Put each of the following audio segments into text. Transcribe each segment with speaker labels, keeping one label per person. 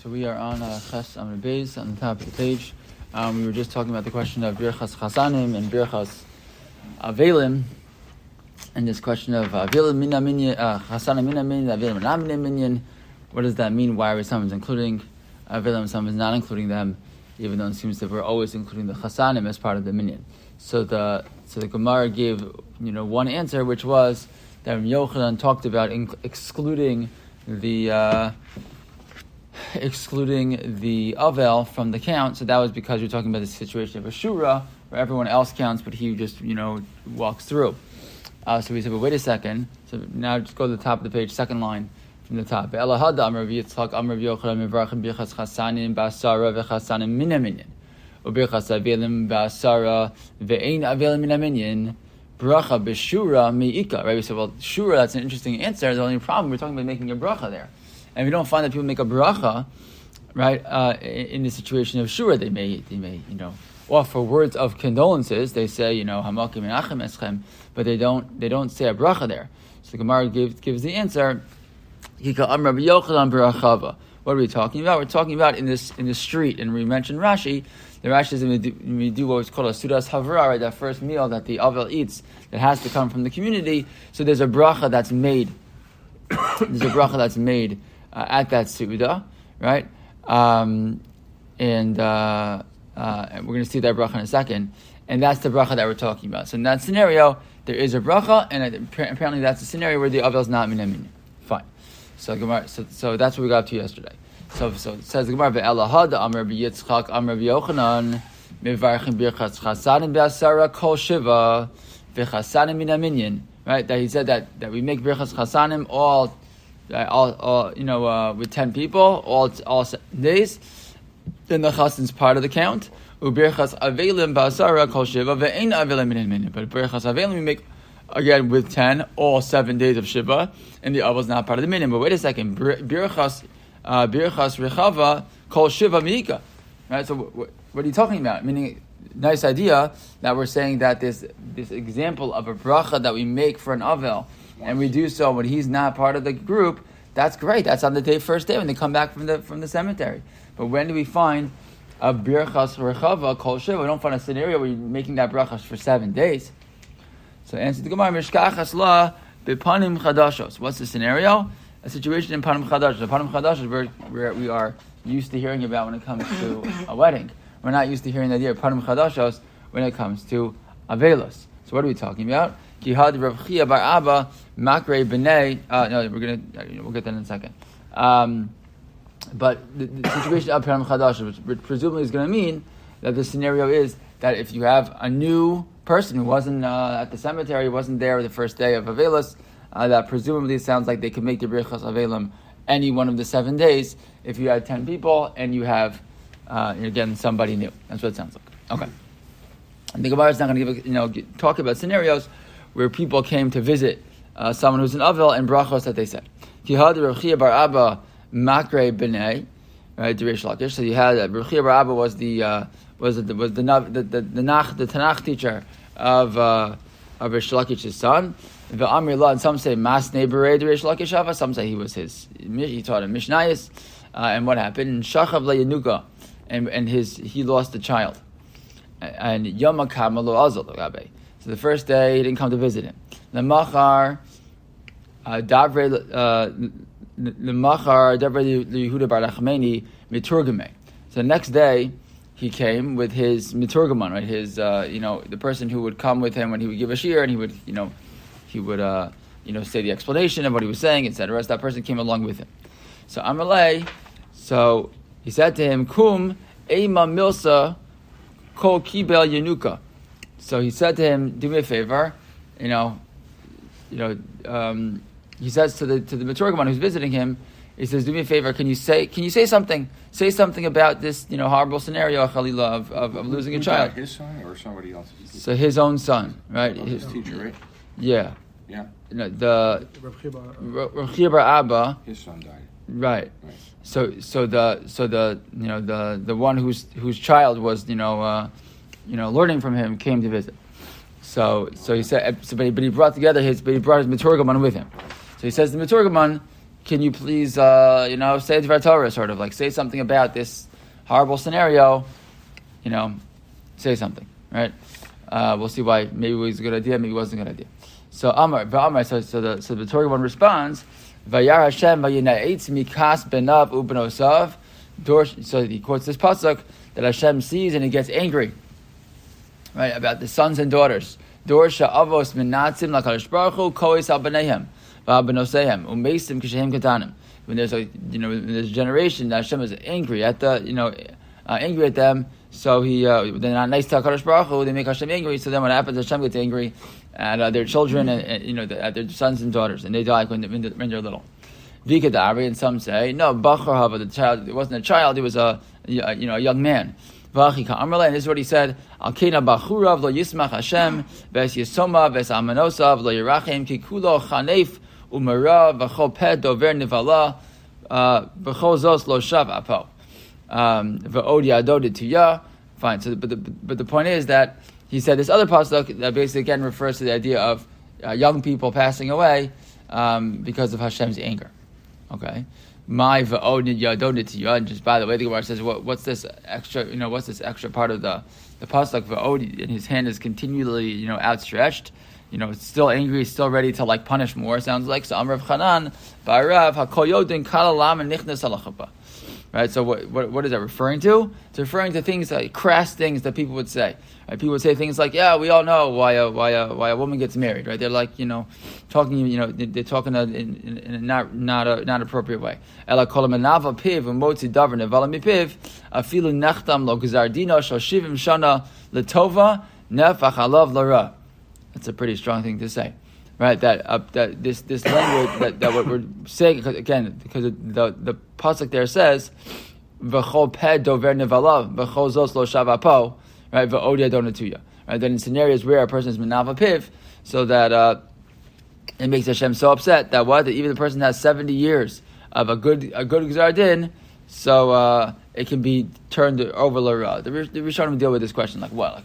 Speaker 1: so we are on uh, Ches Amr Beis on the top of the page. Um, we were just talking about the question of Birchas Chasanim and Birchas Avelim, and this question of Avelim Mina Minyan, uh, Chasanim Mina Minyan, Avelim Mina Minyan. What does that mean? Why are we sometimes including Avelim, sometimes not including them, even though it seems that we're always including the Chasanim as part of the Minyan? So the so the Gemara gave you know one answer, which was that Yochanan talked about inc- excluding the. Uh, excluding the Avel from the count. So that was because you're talking about the situation of a Shura, where everyone else counts, but he just, you know, walks through. Uh, so we said, but wait a second. So now just go to the top of the page, second line from the top. Right? We said, well, Shura, that's an interesting answer. The only problem, we're talking about making a bracha there and we don't find that people make a bracha, right, uh, in the situation of shura, they may, they may, you know, offer words of condolences. They say, you know, hamakim menachem eschem, but they don't, they don't say a bracha there. So the Gemara gives, gives the answer. What are we talking about? We're talking about in this in the street, and we mentioned Rashi. The Rashi is when we do what was called a sudas havra, right? That first meal that the avel eats, that has to come from the community. So there's a bracha that's made. there's a bracha that's made uh, at that Suda, right? Um, and, uh, uh, and we're going to see that bracha in a second. And that's the bracha that we're talking about. So in that scenario, there is a bracha, and apparently that's a scenario where the avel is not min Fine. So, so, so that's what we got up to yesterday. So, so it says the Gemara, "Ve'elahad Amr Yitzchak Amr Yochanan Mivarchim Birchas Chasanim Be'asara Kol Shiva V'Chasanim Min Right, that he said that, that we make Birchas Chasanim all all, all, you know, uh, with 10 people, all, all days, then the chasen's part of the count. Ubirchas avelim basara kol shiva ve'ein avelim min But birchas avelim we make again with 10, all seven days of shiva, and the is not part of the minimum. But wait a second, birchas uh, birchas rechava kol shiva mika. Right. So what are you talking about? Meaning, nice idea that we're saying that this this example of a bracha that we make for an avel and we do so when he's not part of the group, that's great. That's on the day first day when they come back from the from the cemetery. But when do we find a birchas rechava kol shiva? We don't find a scenario where you're making that brachas for seven days. So answer the Gemara mishkachas la bepanim chadashos. What's the scenario? A situation in panim chadashos. Panim chadashos where, where we are used to hearing about when it comes to a wedding. We're not used to hearing the idea of panim chadashos when it comes to avelos. So what are we talking about? Jihad Rav Chia Bar Abba Makre B'nei. Uh, no, we're gonna we'll get that in a second. Um, but the, the situation of Param Chadash, which presumably is going to mean that the scenario is that if you have a new person who wasn't uh, at the cemetery, wasn't there the first day of Avelis, uh, that presumably sounds like they could make the Birchas Avelim any one of the seven days if you had 10 people and you have, uh, you're getting somebody new. That's what it sounds like. Okay. And the Gemara is not going to give, you know, talk about scenarios where people came to visit uh, someone who's an Avel and brachos that they said. Kihad Rechia Bar Abba Makre B'nei, right? Derish Lakish. So you had uh, Rechia Bar Abba was the uh, was the was the the the, the, Nach, the Tanakh teacher of uh, of Reish Lakish's son. The Amir and some say Mas Neighbor Reish Lakish Some say he was his. He taught him Mishnayis. Uh, and what happened? And Shachav Leyanuka, and and his he lost a child. And Yom Kamalo Azal so the first day he didn't come to visit him. The machar, uh, davre the machar davre Yehuda bar Nachmani. So the next day he came with his miturgaman, right? His uh, you know the person who would come with him when he would give a shir, and he would you know he would uh, you know say the explanation of what he was saying, etc. So that person came along with him. So Amalei, so he said to him, Kum ema milsa kol kibel yenuka. So he said to him, "Do me a favor, you know, you know." Um, he says to the to the Maturgaman who's visiting him, he says, "Do me a favor. Can you say can you say something? Say something about this you know horrible scenario, Khalila, of, of, of losing a child."
Speaker 2: His son or somebody else's?
Speaker 1: So his own son, right?
Speaker 2: Oh, his, his teacher, right?
Speaker 1: Yeah.
Speaker 2: Yeah.
Speaker 1: You know, the Rav Bar Abba.
Speaker 2: His son died.
Speaker 1: Right. right. So so the so the you know the the one whose whose child was you know. Uh, you know, learning from him, came to visit. So, so he said, so, but, he, but he brought together his, but he brought his Maturgaman with him. So he says the Maturgaman, can you please, uh, you know, say Dvar Torah, sort of like say something about this horrible scenario, you know, say something, right? Uh, we'll see why. Maybe it was a good idea, maybe it wasn't a good idea. So Amar, Amar, so, so the so the Torah one responds, Vayar Hashem mikas benav. So he quotes this pasuk that Hashem sees and he gets angry, right, about the sons and daughters. Dorsha avos minatzim lakadosh baruch hu kois al b'neihem umeisim katanim. When there's a you know when there's a generation that Hashem is angry at the you know uh, angry at them, so he uh, they're not nice to Hakadosh Baruch Hu. They make Hashem angry. So then what happens? Hashem gets angry at uh, their children and, and, you know at their sons and daughters, and they die when, when, when they're little. Vikadari, and some say no. Bachar Hava, the child, it wasn't a child; it was a you know a young man. Vachika Amrle, and this is what he said: Alkena Bachurav lo Yismach Hashem ves Yisoma ves Amanosav lo yirachem, ki Kikulo Chanef Umara v'chol ped dover nivala uh, v'chol zos lo shav apo um, v'od yadod tuya. Fine. So, but the, but the point is that he said this other pasuk that basically again refers to the idea of uh, young people passing away um, because of Hashem's anger. Okay. My v'od yadod tuya. And just by the way, the Gemara says, what, what's this extra? You know, what's this extra part of the the pasuk? And his hand is continually you know outstretched you know, still angry, still ready to like punish more. Sounds like so. Amrav Chanan, Ba'arav Hakoyodin Kalalam and Nichnas. Right. So what, what, what is that referring to? It's referring to things like crass things that people would say. Right? People would say things like, "Yeah, we all know why a why a why a woman gets married." Right? They're like, you know, talking. You know, they're talking in, in, in a not not a not appropriate way. Ela kolamanava piv umotzi davar nevala mipiv afilu nechtam lo gzardino shana letova nefach alav lara. That's a pretty strong thing to say, right? That uh, that this this language that, that what we're saying again because the the pasuk there says v'chol ped dover nevalav v'chol zos lo shavapo right v'odia donatuya right. Then in scenarios where a person is menava piv, so that uh, it makes Hashem so upset that what that even the person has seventy years of a good a good gzardin, so uh, it can be turned over. The, the Rishonim deal with this question like what like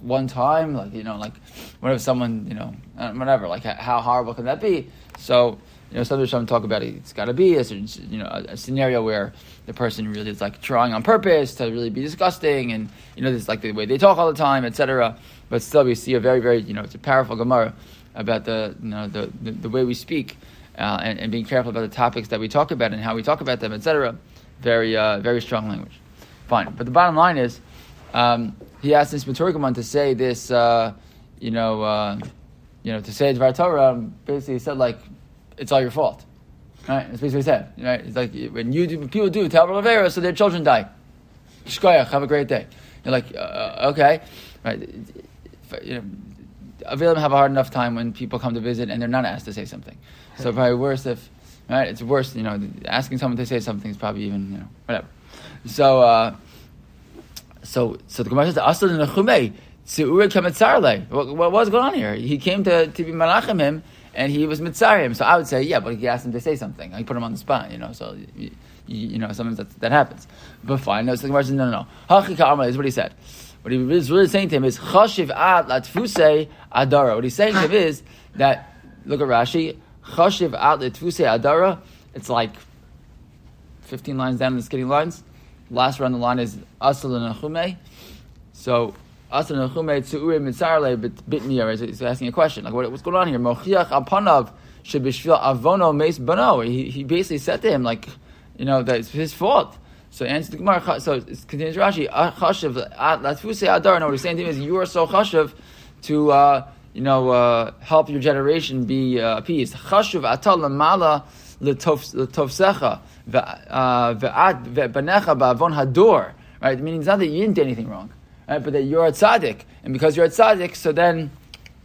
Speaker 1: one time, like you know, like what if someone, you know, uh, whatever, like how horrible can that be? So you know, some some talk about it. It's got to be a you know a, a, scenario where the person really is like trying on purpose to really be disgusting, and you know, this like the way they talk all the time, etc. But still, we see a very very you know it's a powerful gemara about the you know the the, the way we speak uh, and, and, being careful about the topics that we talk about and how we talk about them, etc. Very uh, very strong language. Fine, but the bottom line is. Um, he asked this Maturgaman to say this, uh, you know, uh, you know, to say Dvar Torah, basically he said like, it's all your fault. Right? That's basically what he said. Right? It's like when you do, people do Tal Rivera, so their children die. Shkoyach, have a great day. You're like, uh, okay, right? You know, Avilim have a hard enough time when people come to visit and they're not asked to say something. So probably worse if, right? It's worse, you know, asking someone to say something is probably even, you know, whatever. So. Uh, so, so the Gemara says, "Asad nechumei tzeure kemitzarle." What, what was going on here? He came to, to be malachim him, and he was mitzarim. So I would say, yeah, but he asked him to say something. I put him on the spot, you know. So, you, you know, sometimes that, that happens. But fine. No, so the Gemara says, no, no, no. Hachika Amar is what he said. What he was really saying to him is chashiv ad latfuse adara. What he's saying to him is that look at Rashi. Chashiv ad latfuse adara. It's like fifteen lines down in the skinny lines last round the line is Asal and. So Asal and Achume Tzuure Mitzarle bit bitniya. He's asking a question like what, what's going on here? Mochiach Apanav Shebishvil Avono Meis Bano. He he basically said to him like you know that it's his fault. So answer the Gemara. So it continues Rashi. Chashav Latfuse Adar. No, what he's saying to him is you are so chashav to. Uh, you know, uh, help your generation be uh, appeased. Chashuv atal lamala l'tovsecha ve'ad ba'avon hador. Right, meaning it's not that you didn't do anything wrong, right, but that you're a tzaddik, and because you're a tzaddik, so then,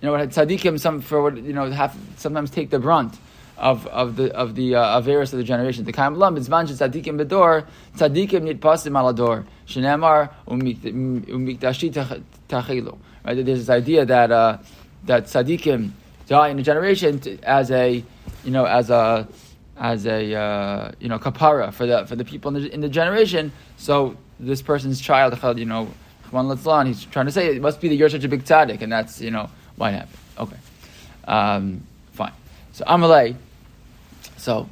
Speaker 1: you know, tzaddikim some for what you know have sometimes take the brunt of of the of the uh, averus of the generation. The kaim lam bizman tzaddikim bedor tzaddikim nit pasim alador shenemar umikdashi tachilu. Right, there's this idea that uh, that tzaddikim die in a generation as a you know as a as a uh, you know kapara for the for the people in the, in the generation. So this person's child, you know, Juan Latzlan, he's trying to say it must be that you're such a big tzaddik, and that's you know why it happened. Okay, um, fine. So Amalei, so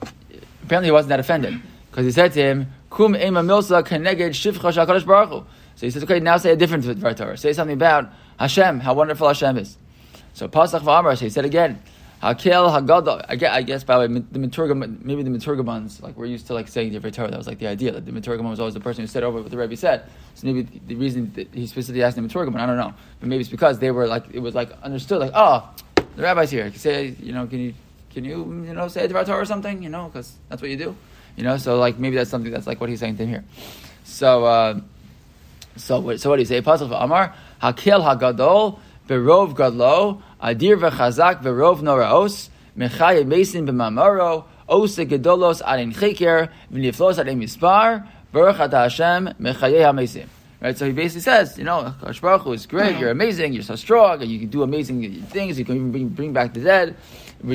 Speaker 1: Apparently, he wasn't that offended because he said to him, "Kum ema milsa keneged shivcha shakadosh baruch So he says, "Okay, now say a different Torah. Say something about Hashem, how wonderful Hashem is." So Pasach v'Amar, so he said again, Hakel Hagadol. I guess, I guess by the way, the Maturgam, maybe the Maturgamans, like we're used to like saying the Torah. That was like the idea that the Maturgaman was always the person who said over what the Rebbe said. So maybe the reason that he specifically asked the Maturgaman, I don't know, but maybe it's because they were like it was like understood, like oh, the Rabbi's here. Can say you know, can you can you you know say the Torah or something? You know, because that's what you do. You know, so like maybe that's something that's like what he's saying to him here. So uh, so what so what do you say? Pasuk Amar Hakel Hagadol Berov Gadlo Adir v'chazak v'rov noraos, mechayim mesin b'mamaro, osa gedolos arin cheker, v'niflos arin mispar, baruch ata Hashem, mechayeh ha-mesim. Right, so he basically says, you know, Kadosh Baruch Hu is great, you're amazing, you're so strong, you can do amazing things, you can even bring, bring back the dead,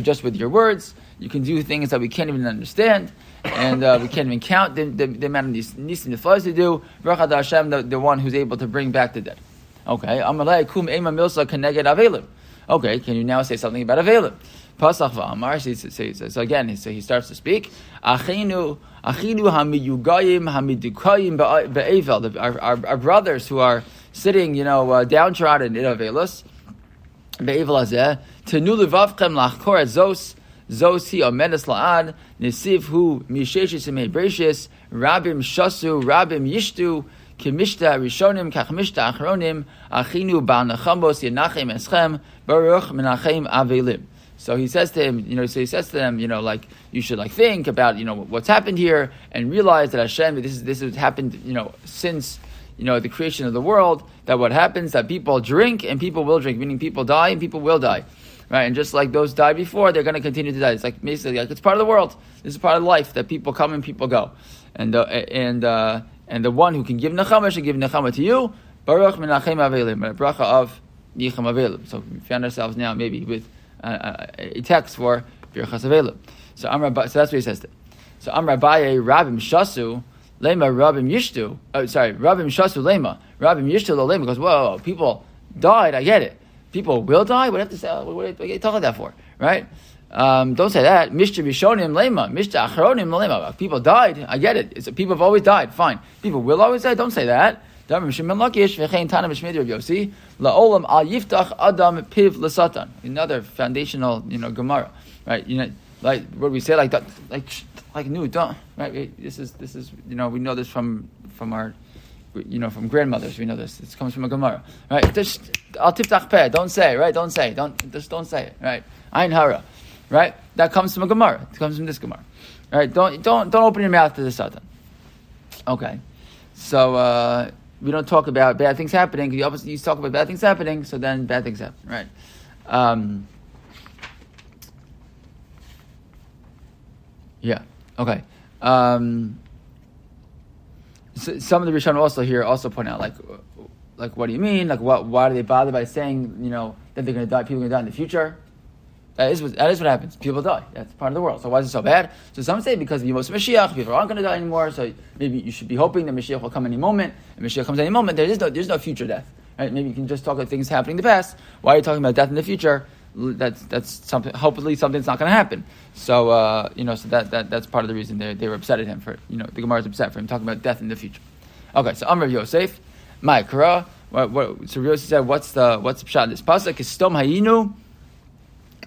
Speaker 1: just with your words, you can do things that we can't even understand, and uh, we can't even count the, the, the amount of nisim the flies to do. Baruch Hashem, the, the one who's able to bring back the dead. Okay, Amalei kum ema milsa keneged avelim. Okay, can you now say something about Avelim? Pasach v'amar, so again, so he starts to speak. Achinu, achinu hamiyugayim hamidukayim be'evel, our, our, our brothers who are sitting, you know, uh, downtrodden in Avelus, be'evel hazeh, tenu levavchem lachkor zos, zos hi omedes la'ad, nesiv hu misheshis imei breshis, rabim shasu, rabim yishtu, Rishonim Kachmishta Achronim Achinu Yenachem Eschem Baruch Menachem Avelim. So he says to him, you know, so he says to them, you know, like you should like think about, you know, what's happened here and realize that Hashem, this is this has happened, you know, since you know the creation of the world. That what happens that people drink and people will drink, meaning people die and people will die, right? And just like those died before, they're going to continue to die. It's like basically like it's part of the world. This is part of life that people come and people go, and uh, and. Uh, and the one who can give nechama should give nechama to you. Baruch menachem avelim, a bracha of yicham avelim. So we found ourselves now maybe with a text for birchas avelim. So Amr, so that's what he says. There. So Amr Abaye Rabim Shasu Lema Rabim Yishtu. Oh, sorry, Rabim Shasu Lema Rabim Yishtu Lema. Because whoa, people died. I get it. People will die. What have to say? What are you talking that for? Right? Um, don't say that. Mishta Rishonim Lema. Mishta Achronim Lema. People died. I get it. It's, people have always died. Fine. People will always die. Don't say that. Another foundational, you know, Gemara, right? You know, like what we say, like like like new, don't right? This is this is you know we know this from from our you know from grandmothers. We know this. This comes from a Gemara, right? Al. Don't say, right? Don't say. Don't just don't say it, right? Ein hara right? That comes from a Gemara. It comes from this Gemara. Right? Don't, don't, don't open your mouth to the Satan. Okay. So, uh, we don't talk about bad things happening. You obviously you talk about bad things happening, so then bad things happen, right? Um, yeah. Okay. Um, so some of the Rishonim also here also point out like, like what do you mean? Like what? Why do they bother by saying you know that they're going to die? People are going to die in the future. That is, what, that is what happens. People die. That's part of the world. So why is it so bad? So some say because of Yemos Mashiach, people aren't going to die anymore. So maybe you should be hoping that Mashiach will come any moment. And Mashiach comes any moment. There is no, there's no future death. Right? Maybe you can just talk about things happening in the past. Why are you talking about death in the future? That's that's something. Hopefully, something's not going to happen. So uh, you know, so that, that that's part of the reason they, they were upset at him for you know the Gemara is upset for him talking about death in the future. Okay, so Amr Yosef, my Kara. What, what, so Yosef said, what's the what's the pshat? This pasuk is stom hayinu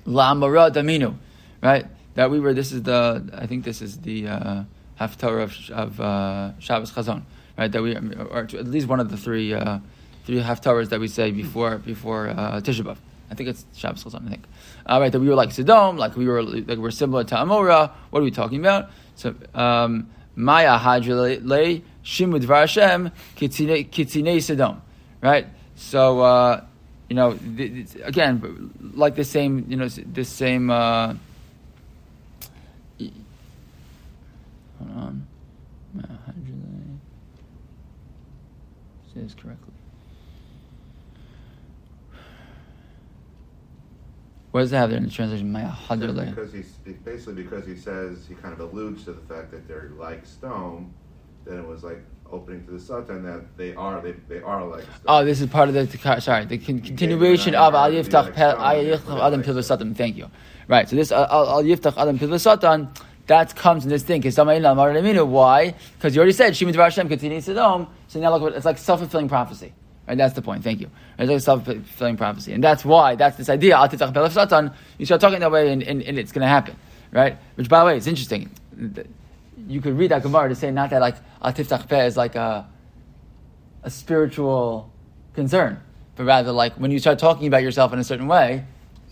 Speaker 1: La'amara daminu, right? That we were. This is the. I think this is the uh, haftarah of, of uh, Shabbos Chazon, right? That we, or at least one of the three uh, three haftarahs that we say before before uh, Tisha B'av. I think it's Shabbos Chazon. I think. All right, that we were like Sodom, like we were like we're similar to Amora. What are we talking about? So um, Maya Hadrele Shimud Hashem Kitzine Sodom, right? So. Uh, you know, again, like the same, you know, the same. Uh, hold on, say this correctly. What does it have there in the translation?
Speaker 3: My Because he's basically because he says he kind of alludes to the fact that they're like stone. Then it was like opening to the Satan that they are they, they are like.
Speaker 1: Oh, this is part of the sorry the continuation of Al Yiftach Adam Pilva Satan. Thank you. Right. So this uh, Al Yiftach Adam Pilva Satan. that comes in this thing. Why? Because you already said Shimon Devar Hashem continues to Sodom. So now look, what- it's like self fulfilling prophecy. Right, that's the point. Thank you. It's like a self fulfilling prophecy, and that's why that's this idea. Al titzach pelef satan. You start talking that way, and, and, and it's going to happen, right? Which, by the way, it's interesting. You could read that Gemara to say not that like titzach peh is like a a spiritual concern, but rather like when you start talking about yourself in a certain way,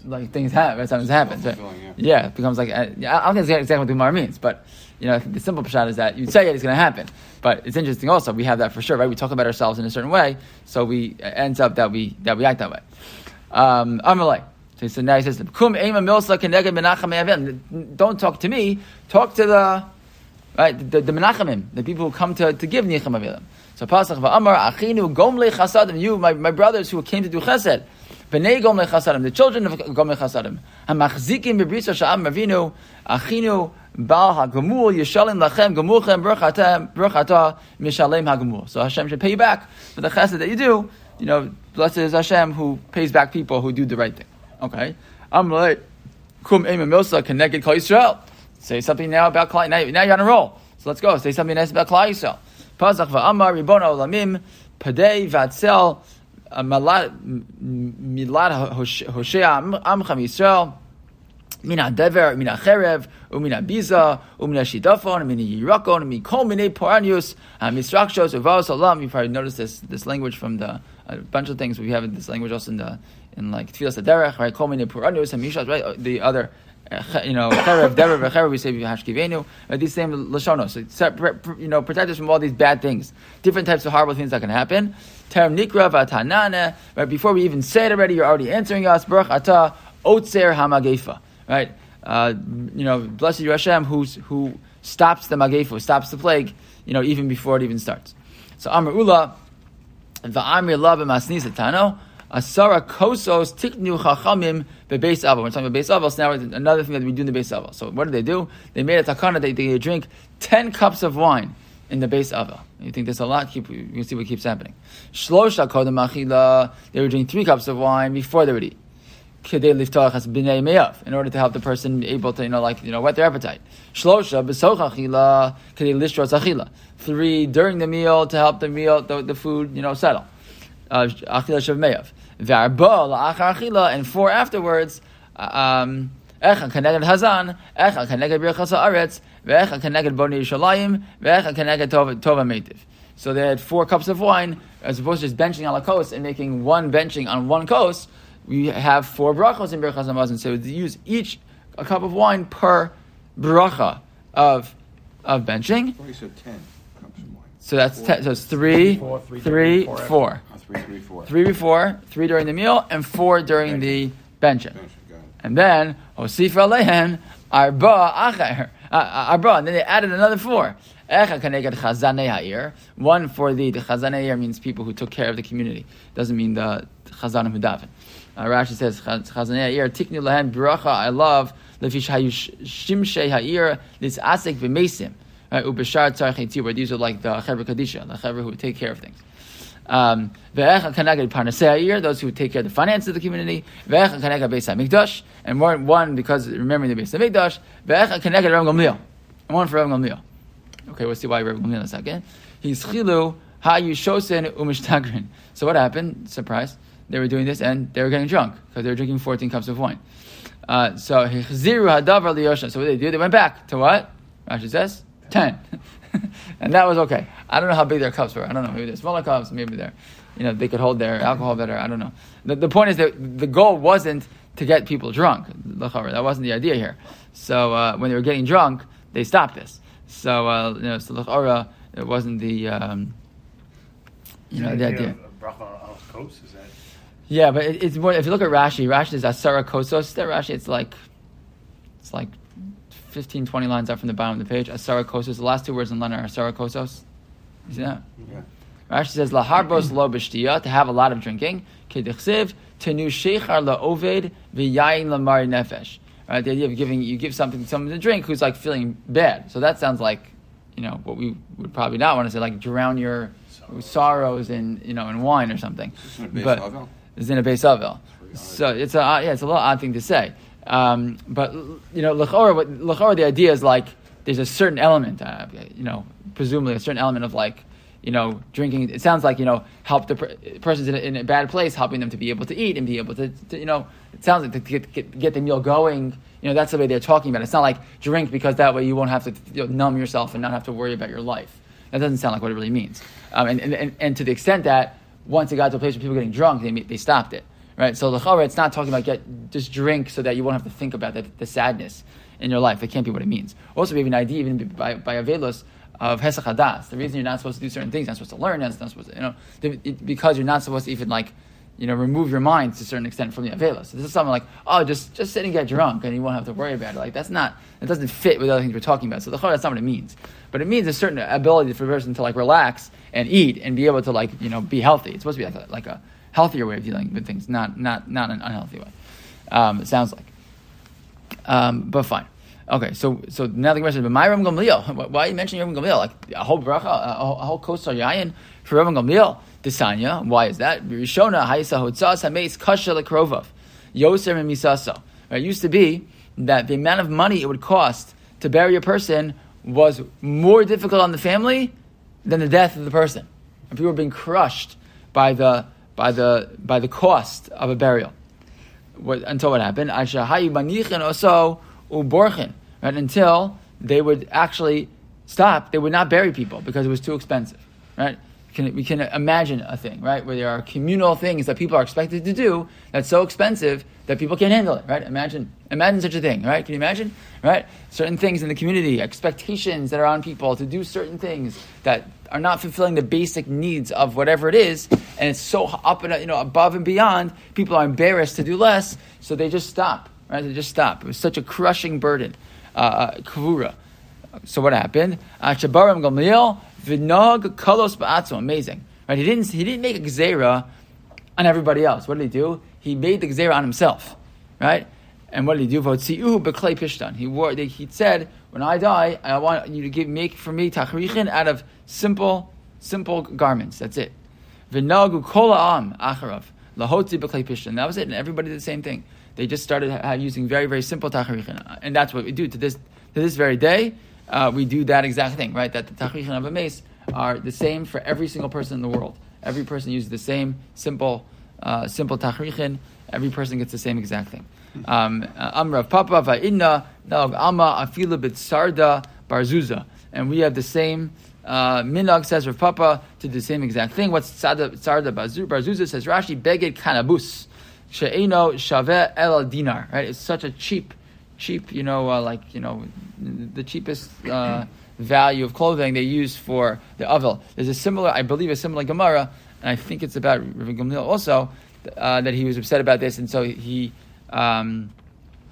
Speaker 1: like things happen. Something happens. Right? Yeah, it becomes like uh, I don't think it's exactly what the Gemara means, but you know the simple pshat is that you say it, it's going to happen. But it's interesting also we have that for sure, right? We talk about ourselves in a certain way, so we it ends up that we that we act that way. Um, Amalei. So, so now he says, "Kum ema milsa keneged menachem me'avim." Don't talk to me. Talk to the right the, the menachemim, the people who come to, to give nichem avilim. So Pasach va'amar achinu gomle chasadim. You, my, my brothers who came to do chesed. Bnei gomle chasadim, the children of gomle chasadim. Hamachzikim bebrisa sha'am avinu achinu bal hagamul yishalim lachem gamulchem brachata mishalem hagamul. So Hashem should pay you back for the chesed that you do. You know, blessed is Hashem who pays back people who do the right thing. Okay, like kum ema milsa connected Kol Yisrael. Say something now about Klai. Now, now you're on a roll. So let's go. Say something nice about Klai Yisrael. Pasach va'amar ribono olamim padei vatzel milad hoshea amcham Yisrael mina dever, mina cherev, umina biza, umina shidafon, umina yirakon, mina kol mine paranius, misrakshos, uvas olam. You've probably noticed this, this language from the, a bunch of things. We have this language also in the, in like Tfilas Aderech, right? Kol mine paranius, and mishas, right? Uh, the other you know, cherev, dever, v'cherev, we say hashkivenu, uh, these same lashonos. So, separate, you know, protect us from all these bad things, different types of horrible things that can happen. Terem nikra v'atanane, right? Before we even say it already, you're already answering us. Baruch ata otzer hamagefa right? Uh, you know, blessed you Hashem, who stops the magefu, stops the plague, you know, even before it even starts. So Amr Ula, va'amir la b'masnis etano, asara kosos tiknu chachamim bebeis aval. We're talking about beis aval, so now another thing that we do in the beis aval. So what did they do? They made a takana, they, they drink 10 cups of wine in the base aval. You think there's a lot? Keep, you see what keeps happening. Shlosha kodem achila, they were drinking three cups of wine before they would eat kedei liftach as b'nei meyav, in order to help the person able to, you know, like, you know, whet their appetite. Shlosha b'soch kedei listros achila. Three during the meal to help the meal, the, the food, you know, settle. Uh, achila shav meyav. And four afterwards, um, Echa keneged Hazan, Echa keneged Birchas Haaretz, Ve'echa keneged Boni Yishalayim, Ve'echa keneged Tova Meitiv. So they had four cups of wine, as opposed to just benching on a coast and making one benching on one coast we have four brachos in Berachas Hamazon. So we use each a cup of wine per bracha of of benching.
Speaker 2: I thought you said ten.
Speaker 1: So that's ten, so it's three,
Speaker 4: Four, three,
Speaker 1: three,
Speaker 4: four.
Speaker 1: four.
Speaker 2: Oh, three, three, four.
Speaker 1: Three before, three during the meal, and four during the benching.
Speaker 2: Bench.
Speaker 1: And then Osif Alehen Arba Acher uh, Arba, and then they added another four. Echa kaneged Chazanei Ha'ir. One for the, the Chazanei Ha'ir means people who took care of the community. Doesn't mean the Chazanim who daven. Uh, Rashi says Chazanei Ha'ir Tiknu Lahen Bracha I love Lefish Hayu Shimshei Ha'ir This Asik V'Mesim. Tzarchei where these are like the Chevra Kadisha, the Chevra who take care of things. Um, those who take care of the finances of the community. And one, one because remembering the Beis HaMikdash. And one for Rav Gamliel. Okay, we'll see why Rav Gamliel in a second. He's chilu ha'yu shosen umishtagrin. So what happened? Surprise. They were doing this and they were getting drunk because they were drinking 14 cups of wine. Uh, so hichziru hadavar liyosha. So what did they do? They went back to what? Rashi says 10. and that was okay. I don't know how big their cups were. I don't know. Maybe they're smaller cups. Maybe they're, you know, they could hold their alcohol better. I don't know. The, the point is that the goal wasn't to get people drunk. That wasn't the idea here. So uh, when they were getting drunk, they stopped this. So uh, you know, so it wasn't the um, you know the idea.
Speaker 4: Bracha al kos is that?
Speaker 1: Yeah, but it, it's more. If you look at Rashi, Rashi is asara kosos. There, Rashi, it's like it's like 15, 20 lines up from the bottom of the page. Asara kosos. The last two words in Lana are asara kosos. You see that?
Speaker 2: Yeah.
Speaker 1: Rashi says laharbos lo b'shtiya to have a lot of drinking. Kedichsiv tenu sheichar laoved v'yayin lamar nefesh. Right, the idea of giving you give something to someone to drink who's like feeling bad. So that sounds like you know what we would probably not want to say, like drown your sorrows in you know in wine or something.
Speaker 2: Isn't it Beis
Speaker 1: But it's in a Havel.
Speaker 2: Very.
Speaker 1: So it's a yeah, it's a little odd thing to say. Um, but you know, lechora, the idea is like there's a certain element, uh, you know, presumably a certain element of like, you know, drinking. It sounds like you know, help the per- person's in a, in a bad place, helping them to be able to eat and be able to, to you know, it sounds like to get, get, get the meal going. You know, that's the way they're talking about it. It's not like drink because that way you won't have to you know, numb yourself and not have to worry about your life. That doesn't sound like what it really means. Um, and, and, and, and to the extent that once it got to a place where people were getting drunk, they, they stopped it. Right? So the chara, it's not talking about get just drink so that you won't have to think about the, the sadness in your life. That can't be what it means. Also, we have an idea, even by, by Avelos, of Hesach Hadas. The reason you're not supposed to do certain things, you're not supposed to learn, you're not supposed to, you know, it, because you're not supposed to even like, you know, remove your mind to a certain extent from the Avelos. So this is something like, oh, just just sit and get drunk and you won't have to worry about it. Like that's not, it doesn't fit with other things we're talking about. So the that's not what it means. But it means a certain ability for a person to like relax and eat and be able to like, you know, be healthy. It's supposed to be like a, like a healthier way of dealing with things, not not not an unhealthy way. Um, it sounds like. Um, but fine. Okay, so so now the question is, but my Ram Gamliel, why are you mentioning Ram Gamliel? Like a whole bracha, a whole kosar yayin for Ram Gamliel. Desanya, why is that? Rishona Haisa Hotzas Hameis Kasha Lekrovov Yoser Misaso. It used to be that the amount of money it would cost to bury a person was more difficult on the family than the death of the person. And people were being crushed by the by the by the cost of a burial. What, until what happened? right? Until they would actually stop, they would not bury people because it was too expensive, right? Can, we can imagine a thing, right, where there are communal things that people are expected to do that's so expensive that people can't handle it, right? Imagine, imagine such a thing, right? Can you imagine, right? Certain things in the community, expectations that are on people to do certain things that are not fulfilling the basic needs of whatever it is, and it's so up and you know above and beyond. People are embarrassed to do less, so they just stop, right? They just stop. It was such a crushing burden, uh, uh kavura. So what happened? V'nog kolos ba'atzmo. Amazing, right? He didn't he didn't make a gzera on everybody else. What did he do? He made the gzera on himself, right? And what did he do? Votziu beklei pishtan. He wore. He said, "When I die, I want you to give make for me tachrichin out of simple, simple garments. That's it." V'nagu kol am acharav lahotzi beklei pishtan. That was it, and everybody did the same thing. They just started using very, very simple tachrichin, and that's what we do to this to this very day uh, we do that exact thing, right? That the tachrichin of a mace are the same for every single person in the world. Every person uses the same simple, uh, simple tachrichin. Every person gets the same exact thing. Um, uh, Amrav Papa va'inna naog ama afila sarda barzuza, and we have the same. Uh, Minog says Rav Papa to do the same exact thing. What's sarda barzuza says Rashi beged kanabus she'eno shaveh el dinar. Right, it's such a cheap cheap, you know, uh, like you know, the cheapest uh, value of clothing they use for the avel. There's a similar, I believe, a similar Gemara, and I think it's about Rav Gamliel also uh, that he was upset about this, and so he. Um,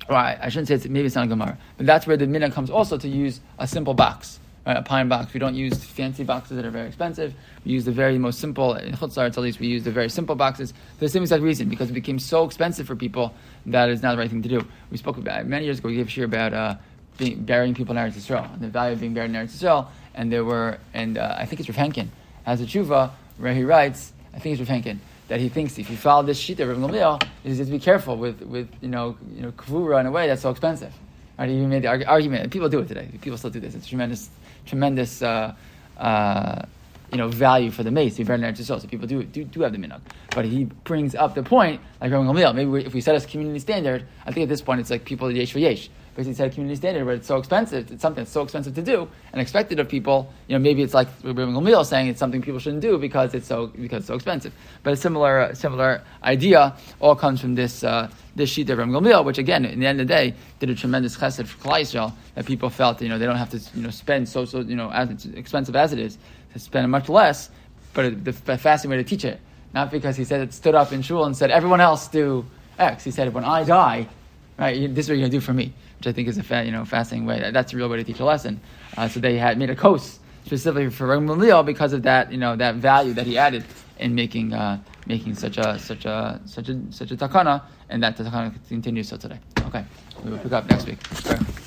Speaker 1: well, I, shouldn't say it's, maybe it's not a Gemara, but that's where the minna comes also to use a simple box, right, a pine box. We don't use fancy boxes that are very expensive. We use the very most simple, in Chutzlar at least, we use the very simple boxes for the same exact reason, because it became so expensive for people that is not the right thing to do. We spoke about many years ago. We gave a shir about uh, being, burying people in Eretz Yisrael, and the value of being buried in Eretz Yisrael. And there were, and uh, I think it's Rav Henkin has a tshuva where he writes, I think it's Rav Henkin, that he thinks if you follow this sheet of Rav Gamliel, is to be careful with, with you know, you know, kavura in a way that's so expensive. Right? He made the argument, and people do it today. People still do this. It's tremendous, tremendous. Uh, uh, you know, value for the mace be buried in. So people do, do, do have the minhag. But he brings up the point, like Rabbi Gamliel, maybe we, if we set a community standard, I think at this point it's like people yesh for yesh. Basically set a community standard where it's so expensive, it's something that's so expensive to do and expected of people, you know, maybe it's like Rabbi Gamliel saying it's something people shouldn't do because it's so, because it's so expensive. But a similar, uh, similar idea all comes from this, uh, this sheet of Rabbi Gamliel, which again, in the end of the day, did a tremendous chesed for Klal Yisrael, that people felt, you know, they don't have to, you know, spend so, so, you know, as expensive as it is, to spend much less, but the fasting way to teach it. Not because he said it stood up in shul and said, everyone else do X. He said, when I die, right, this is what you're going to do for me, which I think is a fa- you know, fascinating way. That's a real way to teach a lesson. Uh, so they had made a kos specifically for Gamliel because of that, you know, that value that he added in making, uh, making such a, such a, such a, such a takana, and that takana continues till today. Okay, we will pick up next week.